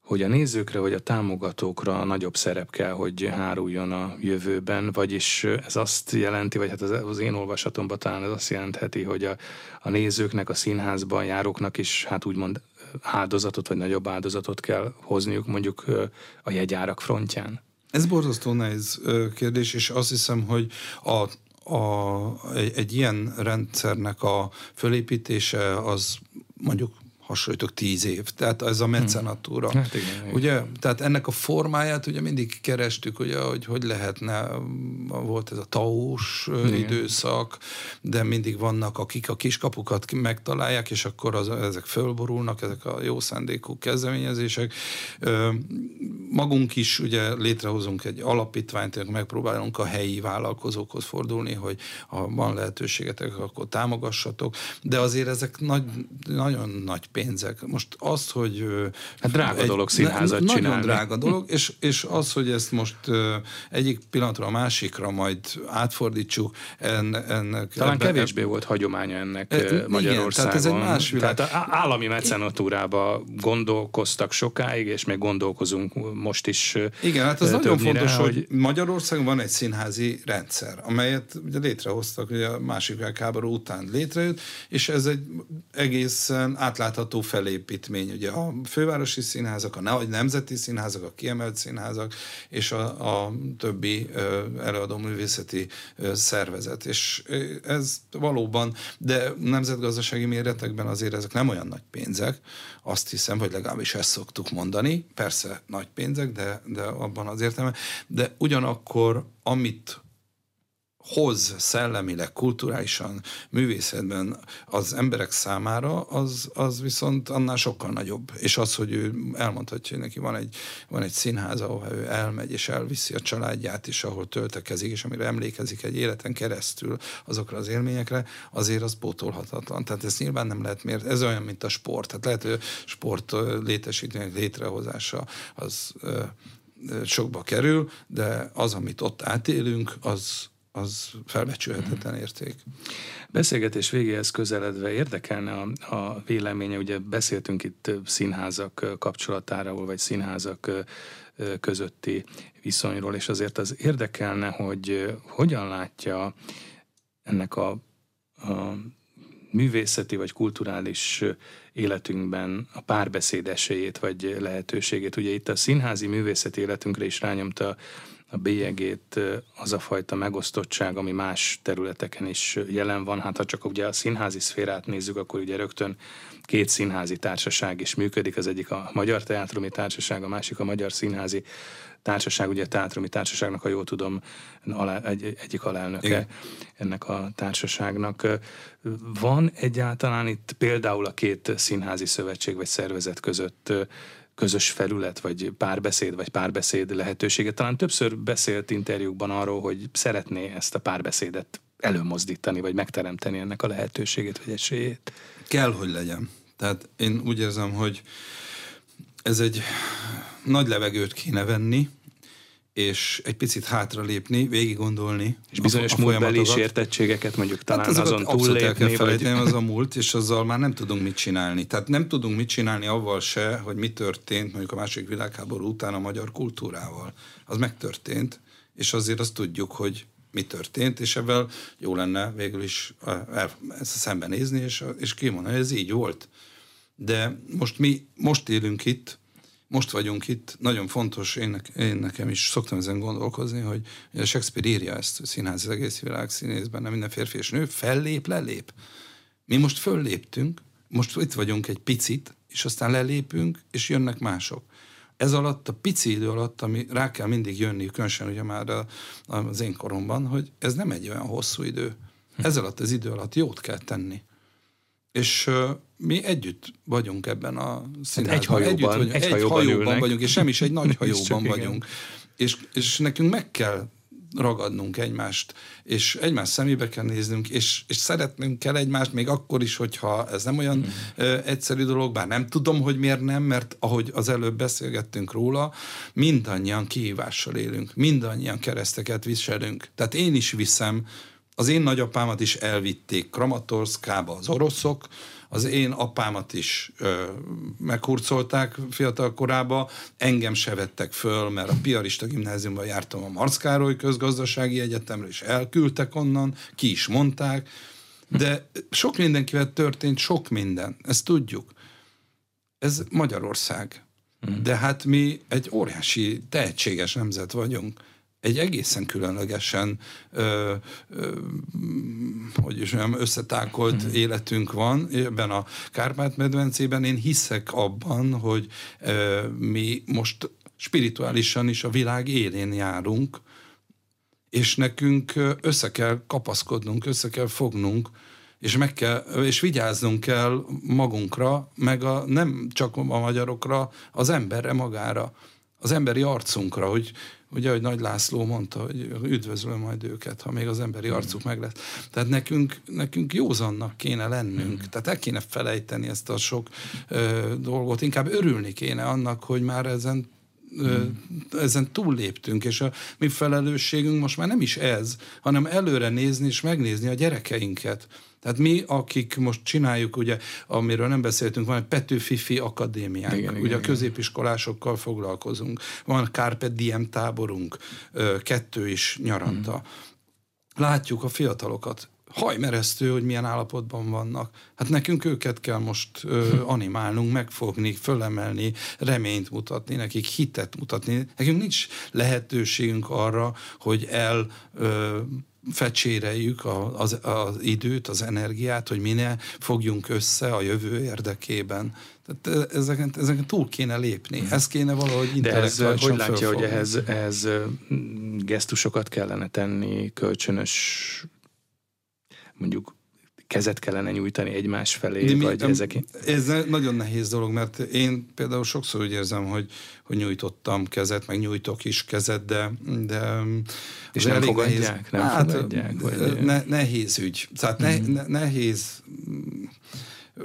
Speaker 1: hogy a nézőkre vagy a támogatókra nagyobb szerep kell, hogy háruljon a jövőben, vagyis ez azt jelenti, vagy hát az, az én olvasatomban talán ez azt jelentheti, hogy a, a nézőknek, a színházban járóknak is hát úgymond áldozatot, vagy nagyobb áldozatot kell hozniuk mondjuk a jegyárak frontján?
Speaker 2: Ez borzasztó nehéz kérdés, és azt hiszem, hogy a a, egy, egy ilyen rendszernek a fölépítése az mondjuk hasonlítok tíz év. Tehát ez a hmm. mecenatúra. Hát igen, ugye, igen. tehát ennek a formáját ugye mindig kerestük, ugye, hogy hogy lehetne, volt ez a taós igen. időszak, de mindig vannak, akik a kiskapukat megtalálják, és akkor az, ezek fölborulnak, ezek a jó szándékú kezdeményezések. Magunk is ugye létrehozunk egy alapítványt, megpróbálunk a helyi vállalkozókhoz fordulni, hogy ha van lehetőségetek, akkor támogassatok, de azért ezek nagy, nagyon nagy pénzek. Most az, hogy...
Speaker 1: Hát drága egy, dolog színházat ne, csinálni.
Speaker 2: Nagyon drága dolog, és, és az, hogy ezt most egyik pillanatra a másikra majd átfordítsuk, en, ennek...
Speaker 1: Talán ebbe, kevésbé volt hagyománya ennek e, Magyarországon. tehát ez egy más világ. Tehát állami mecenatúrába gondolkoztak sokáig, és még gondolkozunk most is
Speaker 2: Igen, hát az nagyon fontos, hogy, hogy Magyarországon van egy színházi rendszer, amelyet ugye létrehoztak ugye a másik világháború után létrejött, és ez egy egészen átlátható látható felépítmény. Ugye a fővárosi színházak, a nemzeti színházak, a kiemelt színházak és a, a többi előadó művészeti szervezet. És ez valóban, de nemzetgazdasági méretekben azért ezek nem olyan nagy pénzek, azt hiszem, hogy legalábbis ezt szoktuk mondani. Persze nagy pénzek, de, de abban az értelme. De ugyanakkor, amit hoz szellemileg, kulturálisan, művészetben az emberek számára, az, az viszont annál sokkal nagyobb. És az, hogy ő elmondhatja, hogy neki van egy, van egy színház, ahol ő elmegy, és elviszi a családját is, ahol töltekezik, és amire emlékezik egy életen keresztül azokra az élményekre, azért az pótolhatatlan. Tehát ez nyilván nem lehet mért. Ez olyan, mint a sport. Tehát lehet, hogy sport létesítmények létrehozása az sokba kerül, de az, amit ott átélünk, az az felbecsülhetetlen érték.
Speaker 1: Beszélgetés végéhez közeledve érdekelne a, a véleménye, ugye beszéltünk itt színházak kapcsolatáról, vagy színházak közötti viszonyról, és azért az érdekelne, hogy hogyan látja ennek a, a művészeti vagy kulturális életünkben a párbeszéd esélyét vagy lehetőségét. Ugye itt a színházi művészeti életünkre is rányomta a bélyegét az a fajta megosztottság, ami más területeken is jelen van. Hát ha csak ugye a színházi szférát nézzük, akkor ugye rögtön két színházi társaság is működik, az egyik a Magyar Teátrumi Társaság, a másik a Magyar Színházi Társaság, ugye a Teátrumi Társaságnak, ha jól tudom, alá, egy, egyik alelnöke Igen. ennek a társaságnak. Van egyáltalán itt például a két színházi szövetség vagy szervezet között közös felület, vagy párbeszéd, vagy párbeszéd lehetősége. Talán többször beszélt interjúkban arról, hogy szeretné ezt a párbeszédet előmozdítani, vagy megteremteni ennek a lehetőségét, vagy esélyét.
Speaker 2: Kell, hogy legyen. Tehát én úgy érzem, hogy ez egy nagy levegőt kéne venni, és egy picit hátra lépni, végig gondolni.
Speaker 1: És bizonyos a, a múltbeli sértettségeket mondjuk talán hát azon
Speaker 2: túllépni. El kell felejteni, vagy... az a múlt, és azzal már nem tudunk mit csinálni. Tehát nem tudunk mit csinálni avval se, hogy mi történt mondjuk a második világháború után a magyar kultúrával. Az megtörtént, és azért azt tudjuk, hogy mi történt, és ebben jó lenne végül is ezt szembenézni, és, és kimondani, hogy ez így volt. De most mi, most élünk itt, most vagyunk itt, nagyon fontos, én, én nekem is szoktam ezen gondolkozni, hogy Shakespeare írja ezt, színház az egész világ színészben, nem minden férfi és nő, fellép, lelép. Mi most fölléptünk, most itt vagyunk egy picit, és aztán lelépünk, és jönnek mások. Ez alatt, a pici idő alatt, ami rá kell mindig jönni, különösen ugye már a, az én koromban, hogy ez nem egy olyan hosszú idő. Ez alatt az idő alatt jót kell tenni. És mi együtt vagyunk ebben a
Speaker 1: színházban. Egy hajóban, együtt vagyunk,
Speaker 2: egy, egy hajóban, hajóban vagyunk, és nem is egy nagy hajóban vagyunk. És, és nekünk meg kell ragadnunk egymást, és egymás szemébe kell néznünk, és, és szeretnünk kell egymást, még akkor is, hogyha ez nem olyan mm. ö, egyszerű dolog, bár nem tudom, hogy miért nem, mert ahogy az előbb beszélgettünk róla, mindannyian kihívással élünk, mindannyian kereszteket viselünk. Tehát én is viszem az én nagyapámat is elvitték Kramatorszkába az oroszok, az én apámat is ö, meghurcolták fiatal korába, engem se vettek föl, mert a Piarista gimnáziumban jártam a Marc Károly közgazdasági egyetemre, és elküldtek onnan, ki is mondták, de sok mindenkivel történt sok minden, ezt tudjuk. Ez Magyarország. Mm. De hát mi egy óriási, tehetséges nemzet vagyunk egy egészen különlegesen ö, ö, hogy is mondjam, összetákolt mm. életünk van ebben a Kárpát-medvencében. Én hiszek abban, hogy ö, mi most spirituálisan is a világ élén járunk, és nekünk össze kell kapaszkodnunk, össze kell fognunk, és meg kell, és vigyáznunk kell magunkra, meg a, nem csak a magyarokra, az emberre magára, az emberi arcunkra, hogy, ugye, hogy Nagy László mondta, hogy üdvözlöm majd őket, ha még az emberi hmm. arcuk meg lesz. Tehát nekünk, nekünk józannak kéne lennünk, mm. tehát el kéne felejteni ezt a sok ö, dolgot, inkább örülni kéne annak, hogy már ezen Hmm. Ezen túlléptünk, és a mi felelősségünk most már nem is ez, hanem előre nézni és megnézni a gyerekeinket. Tehát mi, akik most csináljuk, ugye, amiről nem beszéltünk, van egy Petőfifi Akadémiánk, igen, ugye igen, a középiskolásokkal foglalkozunk, van Carpe Diem táborunk, kettő is nyaranta. Hmm. Látjuk a fiatalokat, hajmeresztő, hogy milyen állapotban vannak. Hát nekünk őket kell most ö, animálnunk, megfogni, fölemelni, reményt mutatni, nekik hitet mutatni. Nekünk nincs lehetőségünk arra, hogy el ö, fecséreljük az, az időt, az energiát, hogy minél fogjunk össze a jövő érdekében. Tehát ezeken, ezeken túl kéne lépni. Ez kéne valahogy
Speaker 1: De ez, hogy látja, hogy ehhez, ehhez gesztusokat kellene tenni, kölcsönös mondjuk kezet kellene nyújtani egymás felé, De mi, vagy nem, ezek?
Speaker 2: Ez nagyon nehéz dolog, mert én például sokszor úgy érzem, hogy, hogy nyújtottam kezet, meg nyújtok is kezet, de, de
Speaker 1: és nem fogadják? Nehéz, nem
Speaker 2: hát, fogadják? Vagy... Ne, nehéz ügy. Tehát ne, mm. ne, nehéz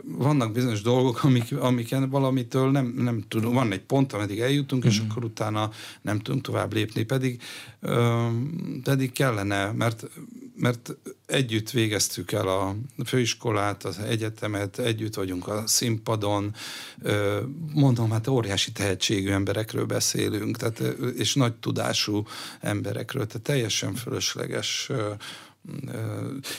Speaker 2: vannak bizonyos dolgok, amik, amiken valamitől nem, nem tudunk, van egy pont, ameddig eljutunk, mm-hmm. és mhm. akkor utána nem tudunk tovább lépni, pedig, ö, pedig kellene, mert mert együtt végeztük el a főiskolát, az egyetemet, együtt vagyunk a színpadon, mondom, hát óriási tehetségű emberekről beszélünk, tehát, és nagy tudású emberekről, tehát teljesen fölösleges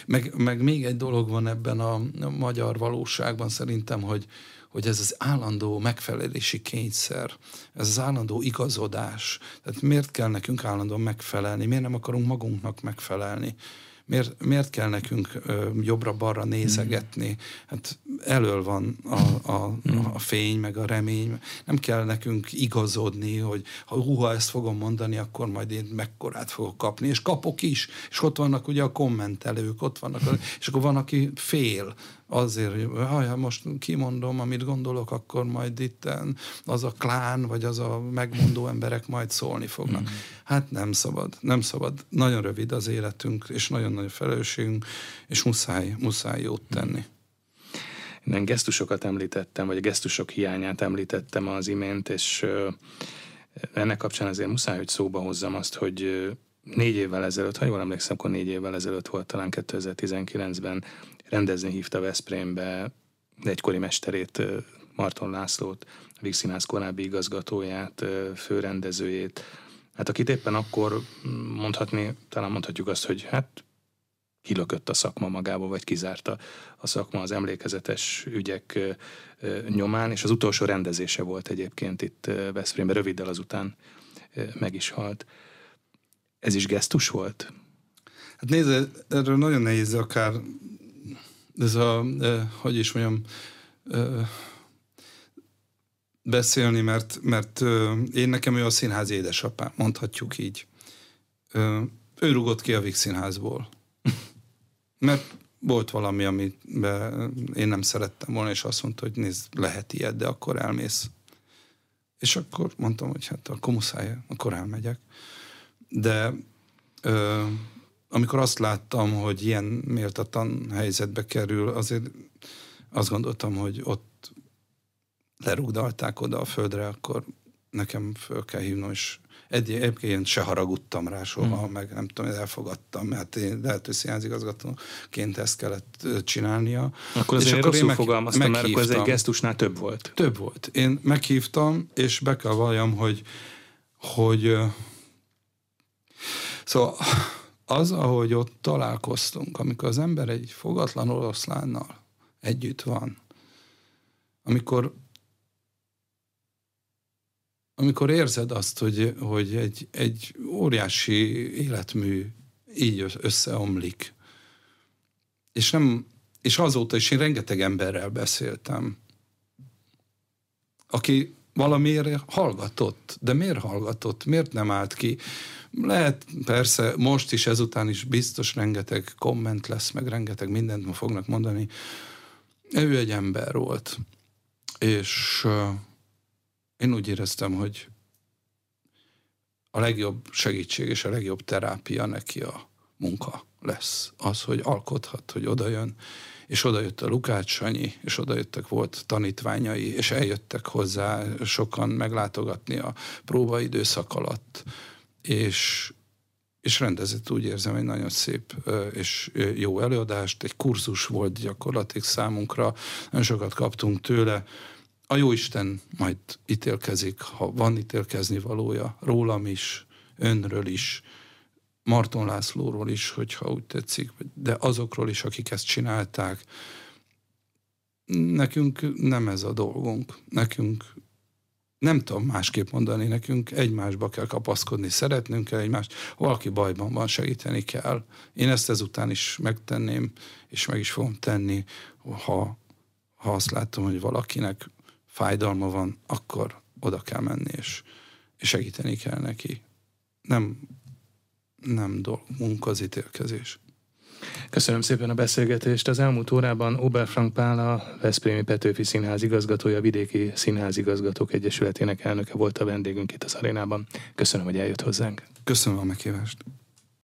Speaker 2: meg, meg még egy dolog van ebben a, magyar valóságban szerintem, hogy, hogy ez az állandó megfelelési kényszer, ez az állandó igazodás. Tehát miért kell nekünk állandóan megfelelni, miért nem akarunk magunknak megfelelni? Miért, miért kell nekünk jobbra-balra nézegetni? Hát elől van a, a, a fény, meg a remény. Nem kell nekünk igazodni, hogy ha húha ezt fogom mondani, akkor majd én mekkorát fogok kapni, és kapok is. És ott vannak ugye a kommentelők, ott vannak, és akkor van, aki fél azért, hogy ha most kimondom, amit gondolok, akkor majd itt az a klán, vagy az a megmondó emberek majd szólni fognak. Mm. Hát nem szabad, nem szabad. Nagyon rövid az életünk, és nagyon nagy felelősségünk, és muszáj, muszáj jót tenni.
Speaker 1: Én gesztusokat említettem, vagy a gesztusok hiányát említettem az imént, és ennek kapcsán azért muszáj, hogy szóba hozzam azt, hogy négy évvel ezelőtt, ha jól emlékszem, akkor négy évvel ezelőtt volt talán 2019-ben rendezni hívta Veszprémbe egykori mesterét, Marton Lászlót, a Vígszínház korábbi igazgatóját, főrendezőjét, hát akit éppen akkor mondhatni, talán mondhatjuk azt, hogy hát kilökött a szakma magába, vagy kizárta a szakma az emlékezetes ügyek nyomán, és az utolsó rendezése volt egyébként itt Veszprémben, röviddel azután meg is halt. Ez is gesztus volt?
Speaker 2: Hát nézd, erről nagyon nehéz akár ez a, hogy is mondjam, beszélni, mert, mert én nekem ő a színház édesapám, mondhatjuk így. Ő rugott ki a Vix színházból. mert volt valami, amit én nem szerettem volna, és azt mondta, hogy nézd, lehet ilyet, de akkor elmész. És akkor mondtam, hogy hát akkor muszáj, akkor elmegyek. De amikor azt láttam, hogy ilyen méltatlan helyzetbe kerül, azért azt gondoltam, hogy ott lerugdalták oda a földre, akkor nekem föl kell hívnom, és egyébként én se haragudtam rá soha, hmm. meg nem tudom, elfogadtam, mert én lehet, hogy színházigazgatóként ezt kellett csinálnia.
Speaker 1: Akkor azért és akkor rosszul meg, fogalmaztam, mert akkor ez egy gesztusnál több volt.
Speaker 2: Több volt. Én meghívtam, és be kell valljam, hogy, hogy szóval az, ahogy ott találkoztunk, amikor az ember egy fogatlan oroszlánnal együtt van, amikor amikor érzed azt, hogy, hogy egy, egy óriási életmű így összeomlik, és nem, és azóta is én rengeteg emberrel beszéltem, aki valamiért hallgatott, de miért hallgatott, miért nem állt ki? Lehet, persze, most is, ezután is biztos rengeteg komment lesz, meg rengeteg mindent ma fognak mondani. Ő egy ember volt, és én úgy éreztem, hogy a legjobb segítség és a legjobb terápia neki a munka lesz. Az, hogy alkothat, hogy odajön, és oda jött a Lukács Sanyi, és oda jöttek, volt tanítványai, és eljöttek hozzá sokan meglátogatni a próbaidőszak alatt, és, és rendezett úgy érzem egy nagyon szép és jó előadást, egy kurzus volt gyakorlatilag számunkra, nagyon sokat kaptunk tőle, a Jóisten majd ítélkezik, ha van ítélkezni valója, rólam is, önről is, Marton Lászlóról is, hogyha úgy tetszik, de azokról is, akik ezt csinálták. Nekünk nem ez a dolgunk. Nekünk nem tudom másképp mondani, nekünk egymásba kell kapaszkodni, szeretnünk kell egymást, valaki bajban van, segíteni kell. Én ezt ezután is megtenném, és meg is fogom tenni, ha, ha azt látom, hogy valakinek fájdalma van, akkor oda kell menni, és, és segíteni kell neki. Nem nem dolgunk az ítélkezés.
Speaker 1: Köszönöm szépen a beszélgetést. Az elmúlt órában Oberfrank Pál, a Veszprémi Petőfi Színház igazgatója, Vidéki Színház Igazgatók Egyesületének elnöke volt a vendégünk itt az arénában. Köszönöm, hogy eljött hozzánk.
Speaker 2: Köszönöm a meghívást.